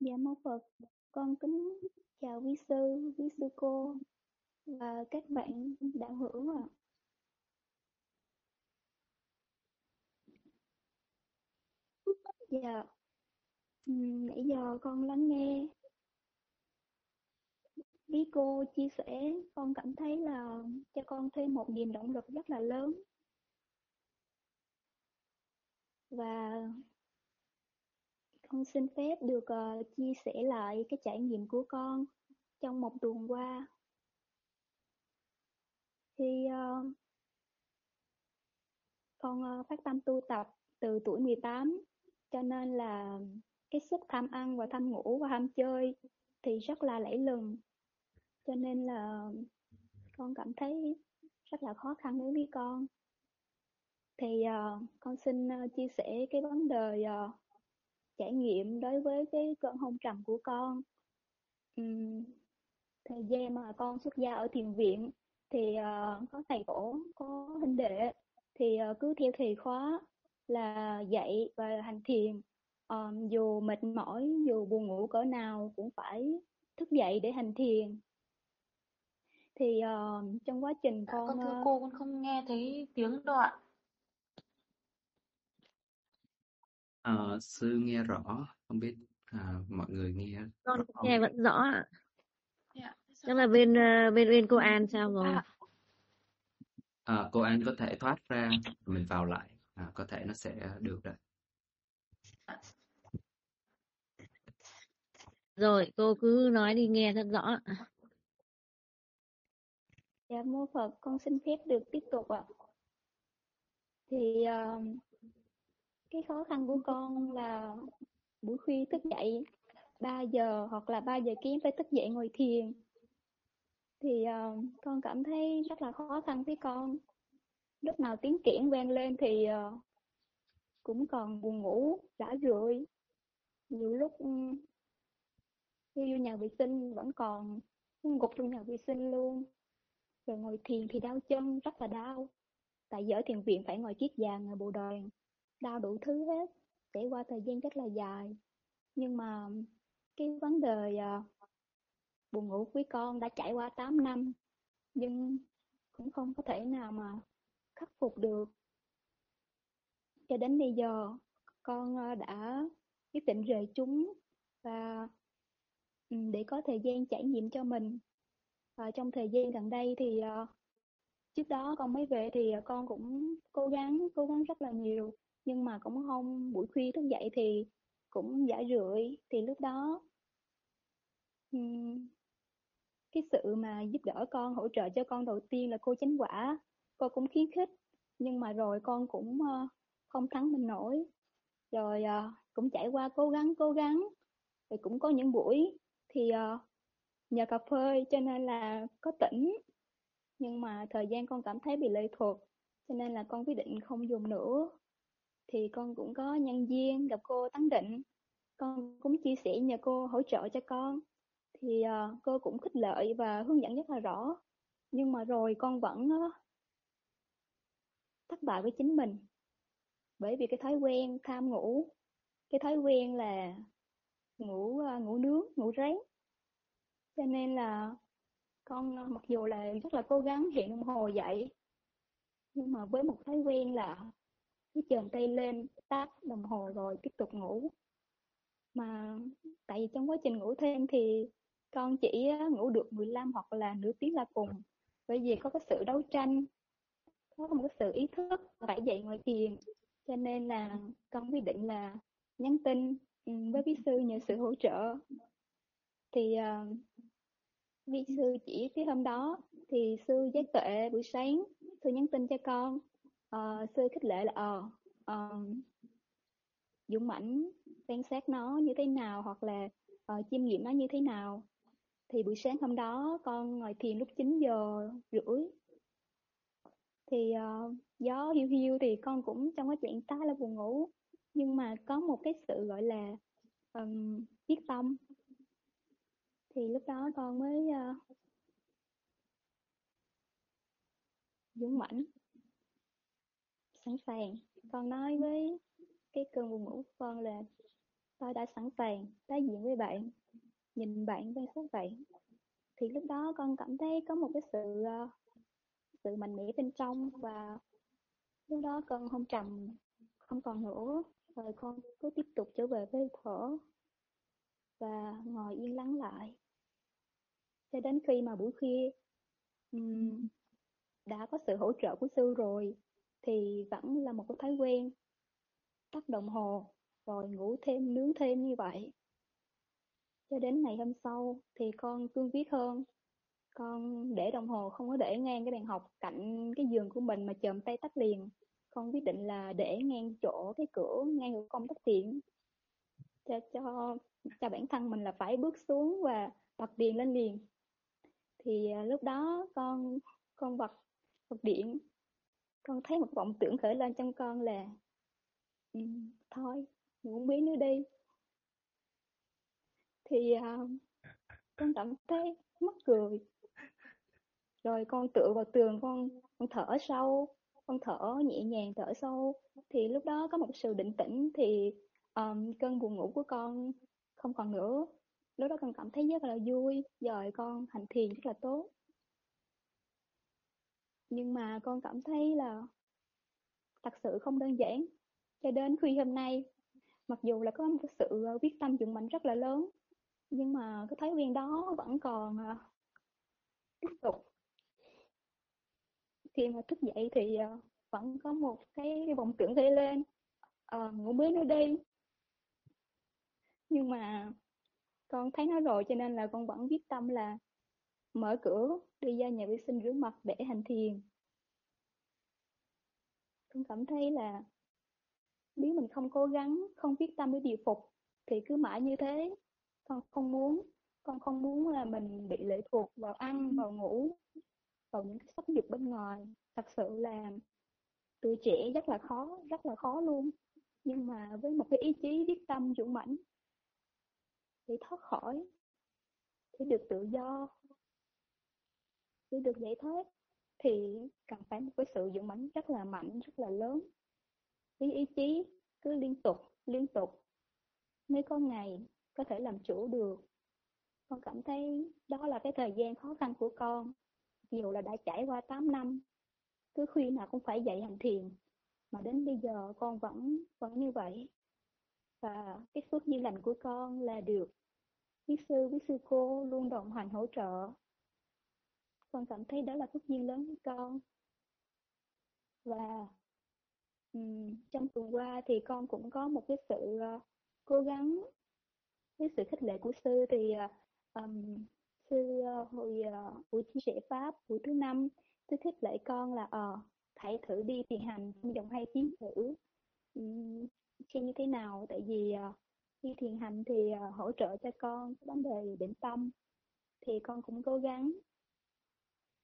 Dạ mô Phật, con kính chào quý sư, quý sư cô và các bạn đạo hữu ạ. Dạ, nãy giờ con lắng nghe quý cô chia sẻ, con cảm thấy là cho con thêm một niềm động lực rất là lớn. Và con xin phép được uh, chia sẻ lại cái trải nghiệm của con trong một tuần qua. Khi uh, ờ, con uh, phát tâm tu tập từ tuổi 18 cho nên là cái sức tham ăn và tham ngủ và tham chơi thì rất là lẫy lừng cho nên là con cảm thấy rất là khó khăn đối với con thì uh, con xin uh, chia sẻ cái vấn đề uh, trải nghiệm đối với cái cơn hôn trầm của con. Uhm, thời gian mà con xuất gia ở thiền viện thì uh, có thầy tổ có huynh đệ thì uh, cứ theo thầy khóa là dạy và hành thiền. Um, dù mệt mỏi dù buồn ngủ cỡ nào cũng phải thức dậy để hành thiền. Thì uh, trong quá trình dạ, con con thưa cô con không nghe thấy tiếng đâu ạ Ờ, sư nghe rõ, không biết à, mọi người nghe con rõ không? nghe vẫn rõ ạ dạ. chắc là bên ờ, bên bên cô An sao rồi À, cô An có thể thoát ra, mình vào lại, à, có thể nó sẽ được đấy. rồi cô cứ nói đi nghe rất rõ ạ. dạ mô phật con xin phép được tiếp tục ạ thì uh, cái khó khăn của con là buổi khuya thức dậy 3 giờ hoặc là 3 giờ kém phải thức dậy ngồi thiền. Thì uh, con cảm thấy rất là khó khăn với con. Lúc nào tiếng kiển vang lên thì uh, cũng còn buồn ngủ đã rượi. Nhiều lúc ừ, đi vô nhà vệ sinh vẫn còn gục trong nhà vệ sinh luôn. Rồi ngồi thiền thì đau chân rất là đau. Tại giờ thiền viện phải ngồi chiếc vàng ngồi bồ đoàn đau đủ thứ hết, trải qua thời gian rất là dài. Nhưng mà cái vấn đề à, buồn ngủ với con đã trải qua 8 năm, nhưng cũng không có thể nào mà khắc phục được. Cho đến bây giờ, con à, đã quyết định rời chúng và để có thời gian trải nghiệm cho mình. Và trong thời gian gần đây thì à, trước đó con mới về thì con cũng cố gắng cố gắng rất là nhiều nhưng mà cũng không buổi khuya thức dậy thì cũng giả rượi thì lúc đó cái sự mà giúp đỡ con hỗ trợ cho con đầu tiên là cô chánh quả. Cô cũng khuyến khích nhưng mà rồi con cũng uh, không thắng mình nổi. Rồi uh, cũng trải qua cố gắng cố gắng. Rồi cũng có những buổi thì uh, nhờ cà phê cho nên là có tỉnh. Nhưng mà thời gian con cảm thấy bị lệ thuộc cho nên là con quyết định không dùng nữa thì con cũng có nhân viên gặp cô Tấn Định. Con cũng chia sẻ nhờ cô hỗ trợ cho con. Thì uh, cô cũng khích lệ và hướng dẫn rất là rõ. Nhưng mà rồi con vẫn uh, thất bại với chính mình. Bởi vì cái thói quen tham ngủ cái thói quen là ngủ uh, ngủ nướng ngủ rén cho nên là con uh, mặc dù là rất là cố gắng hiện đồng hồ dậy nhưng mà với một thói quen là cái chờn tay lên tắt đồng hồ rồi tiếp tục ngủ. Mà tại vì trong quá trình ngủ thêm thì con chỉ ngủ được 15 hoặc là nửa tiếng là cùng. Bởi vì có cái sự đấu tranh có một cái sự ý thức phải dậy ngoài thiền. Cho nên là con quyết định là nhắn tin ừ, với bí sư nhờ sự hỗ trợ. Thì uh, vi sư chỉ cái hôm đó thì sư giác tuệ buổi sáng sư nhắn tin cho con. Ờ, uh, sư khích lệ là ờ uh, dũng mãnh quan sát nó như thế nào hoặc là uh, chiêm nghiệm nó như thế nào. Thì buổi sáng hôm đó con ngồi thiền lúc 9 giờ rưỡi. Thì uh, gió hiu hiu thì con cũng trong cái trạng thái là buồn ngủ. Nhưng mà có một cái sự gọi là um, quyết tâm. Thì lúc đó con mới uh, dũng mãnh sẵn sàng. Con nói với cái cơn buồn ngủ của con là tôi đã sẵn sàng đối diện với bạn, nhìn bạn quan sát bạn. Thì lúc đó con cảm thấy có một cái sự ờ, sự mạnh mẽ bên trong và lúc đó con không trầm không còn nữa. Rồi con cứ tiếp tục trở về với thở và ngồi yên lắng lại. Cho đến khi mà buổi khuya um, đã có sự hỗ trợ của sư rồi thì vẫn là một cái thói quen tắt đồng hồ, rồi ngủ thêm, nướng thêm như vậy. Cho đến ngày hôm sau thì con cương quyết hơn, con để đồng hồ không có để ngang cái bàn học cạnh cái giường của mình mà chồm tay tắt liền. Con quyết định là để ngang chỗ cái cửa, ngang của công tắc điện. Cho cho cho bản thân mình là phải bước xuống và bật điện lên liền. Thì à, lúc đó con con bật bật điện con thấy một vọng tưởng khởi lên trong con là um, thôi ngủ biết nữa đi. Thì uh, con cảm thấy mắc cười. Rồi con tựa vào tường con con thở sâu con thở nhẹ nhàng thở sâu. Thì lúc đó có một sự định tĩnh thì um, cơn buồn ngủ của con không còn nữa. Lúc đó con cảm thấy rất là vui rồi con hành thiền rất là tốt nhưng mà con cảm thấy là thật sự không đơn giản. Cho đến khi hôm nay mặc dù là có một cái sự ờ, quyết tâm dụng mạnh rất là lớn nhưng mà cái thói quen đó vẫn còn ờ, tiếp tục. Khi mà thức dậy thì ờ, vẫn có một cái, cái vọng tưởng dậy lên à, ngủ mới nó đi nhưng mà con thấy nó rồi cho nên là con vẫn quyết tâm là mở cửa đi ra nhà vệ sinh rửa mặt để hành thiền. Con cảm thấy là nếu mình không cố gắng không quyết tâm để điều phục thì cứ mãi như thế. Con không muốn con không muốn là mình bị lệ thuộc vào ăn vào ngủ vào những cái sắc dục bên ngoài. Thật sự là tuổi trẻ rất là khó rất là khó luôn. Nhưng mà với một cái ý chí quyết tâm dũng mãnh để thoát khỏi để được tự do để được giải thoát thì cần phải một cái sự dũng mãnh rất là mạnh, rất là lớn. Ý ý chí cứ liên tục liên tục. Mới có ngày có thể làm chủ được. Con cảm thấy đó là cái thời gian khó khăn của con. Dù là đã trải qua 8 năm, cứ khuyên nào cũng phải dạy hành thiền. Mà đến bây giờ con vẫn vẫn như vậy. Và cái phước duyên lành của con là được. Quý sư quý sư cô luôn đồng hành hỗ trợ con cảm thấy đó là phước duyên lớn với con. Và um, trong tuần qua thì con cũng có một cái sự uh, cố gắng với sự khích lệ của sư. Thì uh, um, sư uh, hồi uh, buổi chia sẻ pháp buổi thứ năm sư khích lệ con là ờ uh, hãy thử đi thiền hành trong vòng hai tiếng thử. Um, xem như thế nào? Tại vì uh, khi thiền hành thì uh, hỗ trợ cho con cái vấn đề định tâm. Thì con cũng cố gắng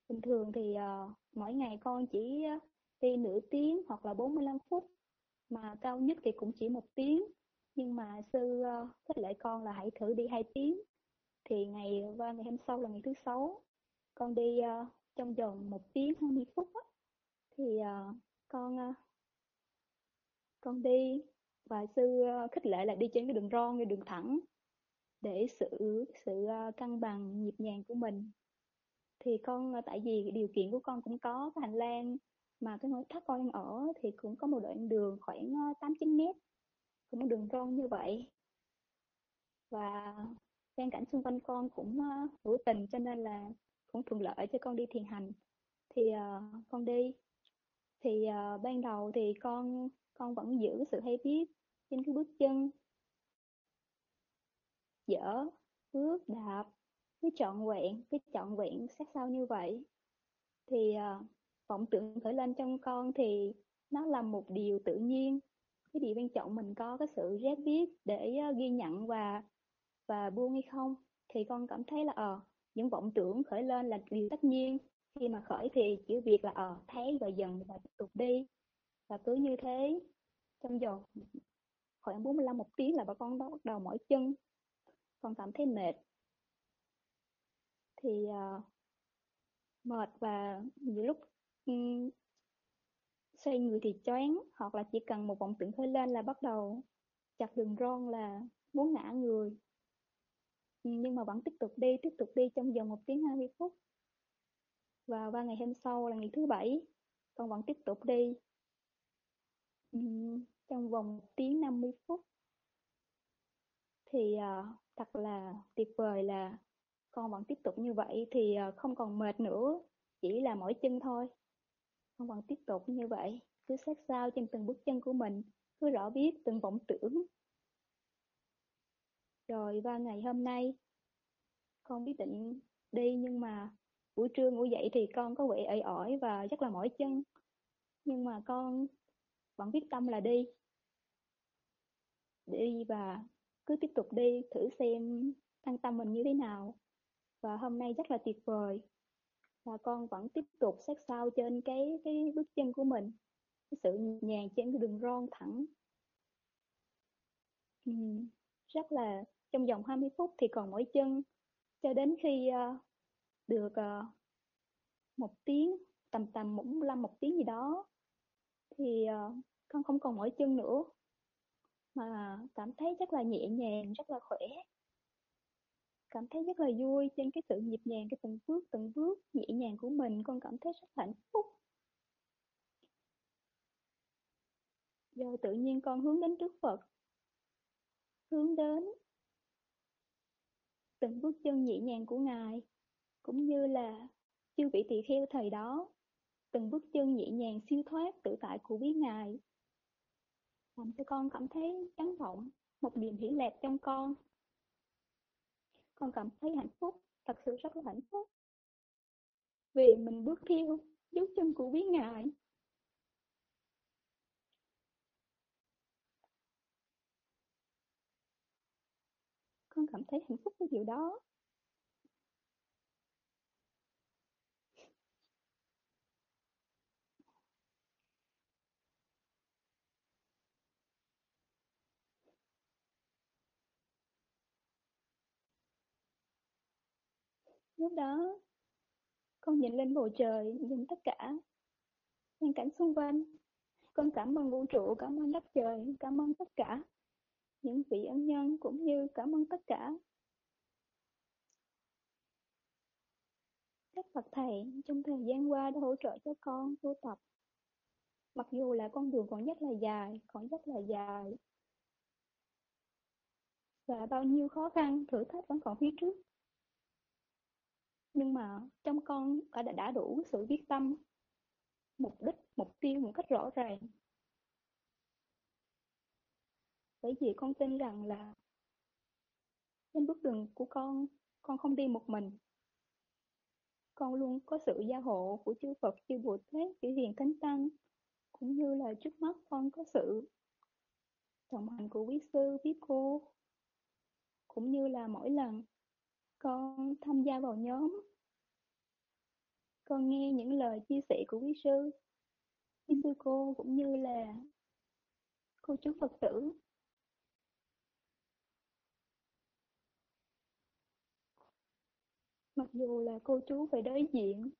bình thường thì uh, mỗi ngày con chỉ ờ, đi nửa tiếng hoặc là 45 phút mà cao nhất thì cũng chỉ một tiếng. Nhưng mà sư uh, khích lệ con là hãy thử đi hai tiếng. Thì ngày qua ngày hôm sau là ngày thứ sáu con đi uh, trong vòng một tiếng 20 phút á, thì uh, con uh, con đi. Và sư uh, khích lệ là đi trên cái đường ron cái đường thẳng để sự sự uh, cân bằng nhịp nhàng của mình thì con ờ, tại vì điều kiện của con cũng có cái hành lang mà cái ngôi tháp con đang ở thì cũng có một đoạn đường khoảng ờ, tám chín mét cũng một đường rong như vậy. Và quan cảnh xung quanh con cũng ờ, hữu tình cho nên là cũng thuận lợi cho con đi thiền hành. Thì uh, con đi. Thì uh, ban đầu thì con con vẫn giữ sự hay biết trên cái bước chân. Dở bước đạp cứ trọn vẹn cứ trọn vẹn sát sao như vậy. Thì uh, vọng tưởng khởi lên trong con thì nó là một điều tự nhiên. Cái điều quan trọng mình có cái sự rét biết để uh, ghi nhận và và buông hay không thì con cảm thấy là ờ uh, những vọng tưởng khởi lên là điều tất nhiên. Khi mà khởi thì chỉ việc là ờ uh, thấy và dần và tiếp tục đi. Và cứ như thế trong vòng khoảng 45 một tiếng là bà con bắt đầu mỏi chân. Con cảm thấy mệt thì uh, mệt và nhiều lúc um, xoay người thì choáng hoặc là chỉ cần một vọng tưởng hơi lên là bắt đầu chặt đường ron là muốn ngã người. Ừ, nhưng mà vẫn tiếp tục đi, tiếp tục đi trong vòng một tiếng 20 phút. Và ba ngày hôm sau là ngày thứ Bảy, con vẫn tiếp tục đi. Ừ, trong vòng 1 tiếng 50 phút. Thì, uh, thật là tuyệt vời là con vẫn tiếp tục như vậy thì, ờ, không còn mệt nữa, chỉ là mỏi chân thôi. Con vẫn tiếp tục như vậy, cứ sát sao trên từng bước chân của mình, cứ rõ biết từng vọng tưởng. Rồi và ngày hôm nay, con quyết định đi nhưng mà buổi trưa ngủ dậy thì con có vẻ ẩy ỏi và rất là mỏi chân. Nhưng mà con vẫn quyết tâm là đi. Đi và cứ tiếp tục đi, thử xem an tâm mình như thế nào. Và hôm nay rất là tuyệt vời. Và con vẫn tiếp tục sát sao trên cái cái bước chân của mình, cái sự nhẹ trên cái đường ron thẳng. ừ, rất là trong vòng 20 phút thì còn mỏi chân, cho đến khi, uh, được, uh, một tiếng, tầm tầm 45, 1 tiếng gì đó, thì, uh, con không còn mỏi chân nữa, mà cảm thấy rất là nhẹ nhàng, rất là khỏe. Cảm thấy rất là vui trên cái sự nhịp nhàng, cái từng bước, từng bước nhẹ nhàng của mình, con cảm thấy rất hạnh phúc. Rồi tự nhiên con hướng đến trước Phật. Hướng đến từng bước chân nhẹ nhàng của Ngài, cũng như là chư vị tỳ kheo thời đó, từng bước chân nhẹ nhàng siêu thoát tự tại của quý Ngài. Làm cho con cảm thấy trắng vọng một niềm hỷ lạc trong con. Con cảm thấy hạnh phúc, thật sự rất là hạnh phúc. Vì mình bước theo dấu chân của quý Ngài. Con cảm thấy hạnh phúc với điều đó. Lúc đó, con nhìn lên bầu trời, nhìn tất cả nhìn cảnh xung quanh. Con cảm ơn vũ trụ, cảm ơn đất trời, cảm ơn tất cả những vị ân nhân cũng như cảm ơn tất cả các bậc thầy trong thời gian qua đã hỗ trợ cho con tu tập. Mặc dù là con đường còn rất là dài, còn rất là dài. Và bao nhiêu khó khăn, thử thách vẫn còn phía trước. Nhưng mà trong con đã đã đủ sự quyết tâm, mục đích, mục tiêu một cách rõ ràng. Bởi vì con tin rằng là trên bước đường của con, con không đi một mình. Con luôn có sự gia hộ của chư Phật, chư Bồ Tát, chư Hiền Thánh Tăng, cũng như là trước mắt con có sự đồng hành của quý sư, quý cô, cũng như là mỗi lần con tham gia vào nhóm. Con nghe những lời chia sẻ của quý sư, quý sư cô cũng như là cô chú Phật tử. Mặc dù là cô chú phải đối diện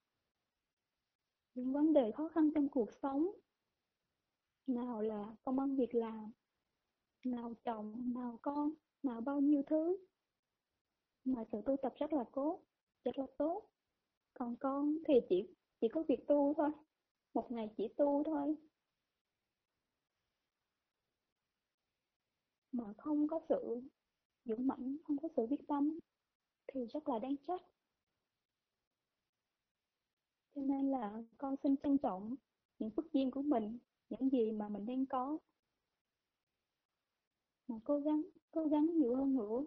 những vấn đề khó khăn trong cuộc sống, nào là công ăn việc làm, nào chồng, nào con, nào bao nhiêu thứ. Mà sự tu tập rất là cố, rất là tốt. Còn con thì chỉ chỉ có việc tu thôi, một ngày chỉ tu thôi. Mà không có sự dũng mãnh, không có sự quyết tâm thì rất là đáng trách. Cho nên là con xin trân trọng những phước duyên của mình, những gì mà mình đang có. Mà cố gắng, cố gắng nhiều hơn nữa.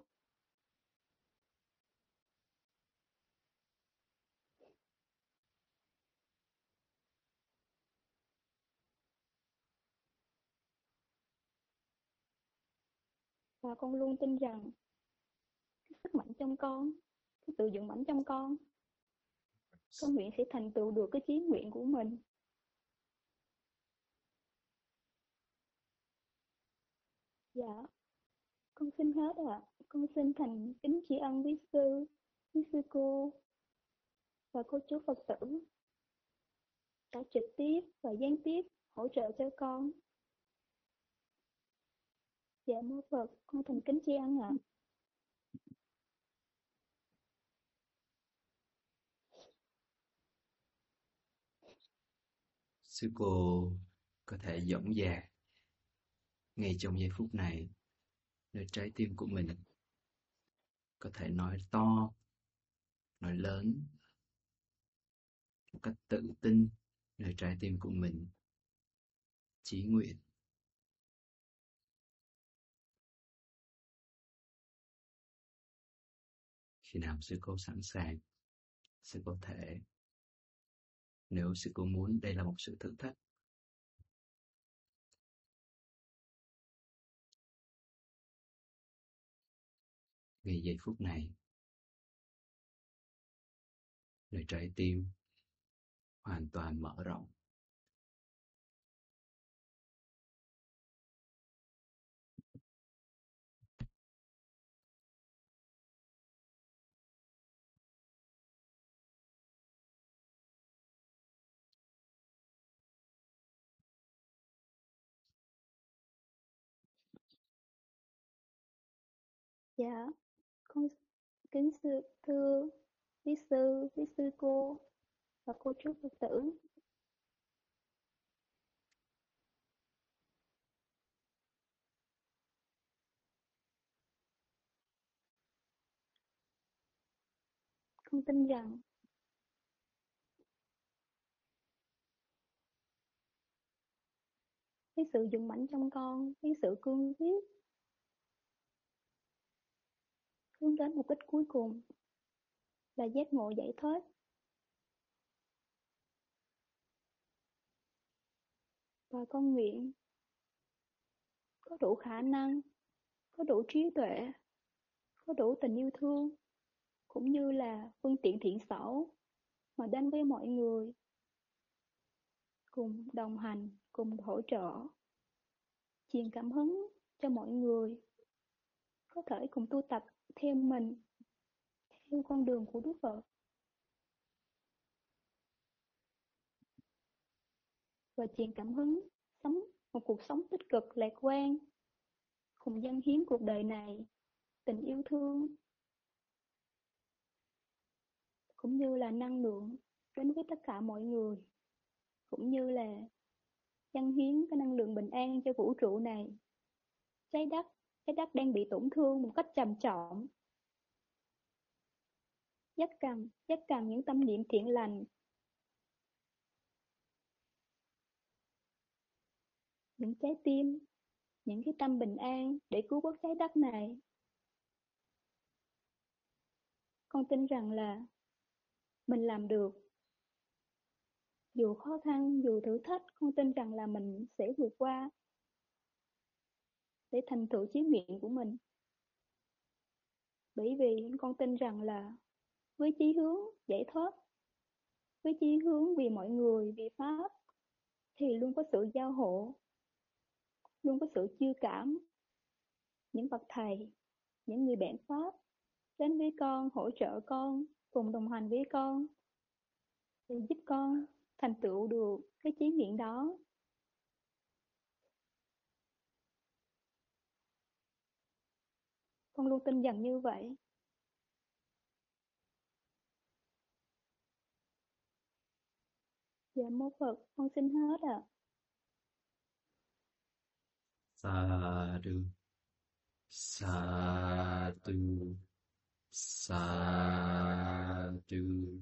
Và con luôn tin rằng cái sức mạnh trong con, cái tự dựng mạnh trong con, con nguyện sẽ thành tựu được cái chí nguyện của mình. Dạ, con xin hết ạ. Con xin thành kính tri ân quý sư, quý sư cô và cô chú Phật tử đã trực tiếp và gián tiếp hỗ trợ cho con. Dạ mô Phật, con thành kính tri ân ạ. Sư cô có thể dõng dạc ngay trong giây phút này nơi trái tim của mình có thể nói to nói lớn một cách tự tin nơi trái tim của mình chí nguyện khi nào sư cô sẵn sàng? Sư có thể. Nếu sư cô muốn, đây là một sự thử thách. Ngay giây phút này nơi trái tim hoàn toàn mở rộng. Dạ, con kính sư thưa quý sư, quý sư cô và cô chú Phật tử. Con tin rằng cái sự dũng mãnh trong con, cái sự cương quyết hướng đến mục đích cuối cùng là giác ngộ giải thoát. Và con nguyện có đủ khả năng, có đủ trí tuệ, có đủ tình yêu thương, cũng như là phương tiện thiện xảo mà đến với mọi người, cùng đồng hành, cùng hỗ trợ, truyền cảm hứng cho mọi người có thể cùng tu tập theo mình, theo con đường của Đức Phật. Và truyền cảm hứng sống một cuộc sống tích cực lạc quan, cùng dân hiến cuộc đời này, tình yêu thương, cũng như là năng lượng đến với tất cả mọi người, cũng như là dân hiến cái năng lượng bình an cho vũ trụ này. Trái đất cái đất đang bị tổn thương một cách trầm trọng. Rất cần, rất cần những tâm niệm thiện lành. Những trái tim, những cái tâm bình an để cứu vớt trái đất này. Con tin rằng là mình làm được. Dù khó khăn, dù thử thách, con tin rằng là mình sẽ vượt qua để thành tựu chí nguyện của mình. Bởi vì con tin rằng là với chí hướng giải thoát, với chí hướng vì mọi người, vì Pháp, thì luôn có sự giao hộ, luôn có sự chiêu cảm. Những bậc thầy, những người bạn Pháp đến với con, hỗ trợ con, cùng đồng hành với con, để giúp con thành tựu được cái chí nguyện đó Con luôn tin rằng như vậy. Dạ mô Phật, con xin hết ạ. À. Sa du. Sa du. Sa du.